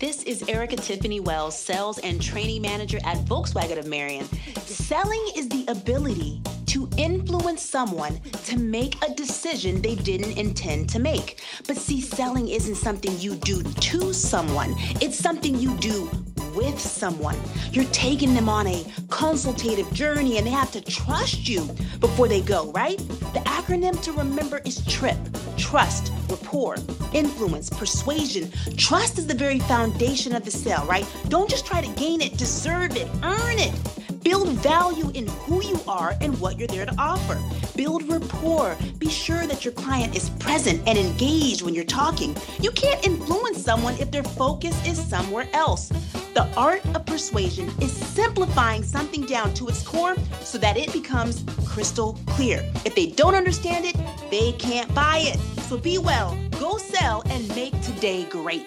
This is Erikka Tiffany Wells, Sales and Training Manager at Volkswagen of Marion. Selling is the ability to influence someone to make a decision they didn't intend to make. But see, selling isn't something you do to someone, it's something you do with someone. You're taking them on a consultative journey and they have to trust you before they go, right? The acronym to remember is TRIP trust, rapport, influence, persuasion. Trust is the very foundation of the sale, right? Don't just try to gain it, deserve it, earn it. Build value in who you are and what you're there to offer. Build rapport. Be sure that your client is present and engaged when you're talking. You can't influence someone if their focus is somewhere else. The art of persuasion is simplifying something down to its core so that it becomes crystal clear. If they don't understand it, they can't buy it. So be well, go sell, and make today great.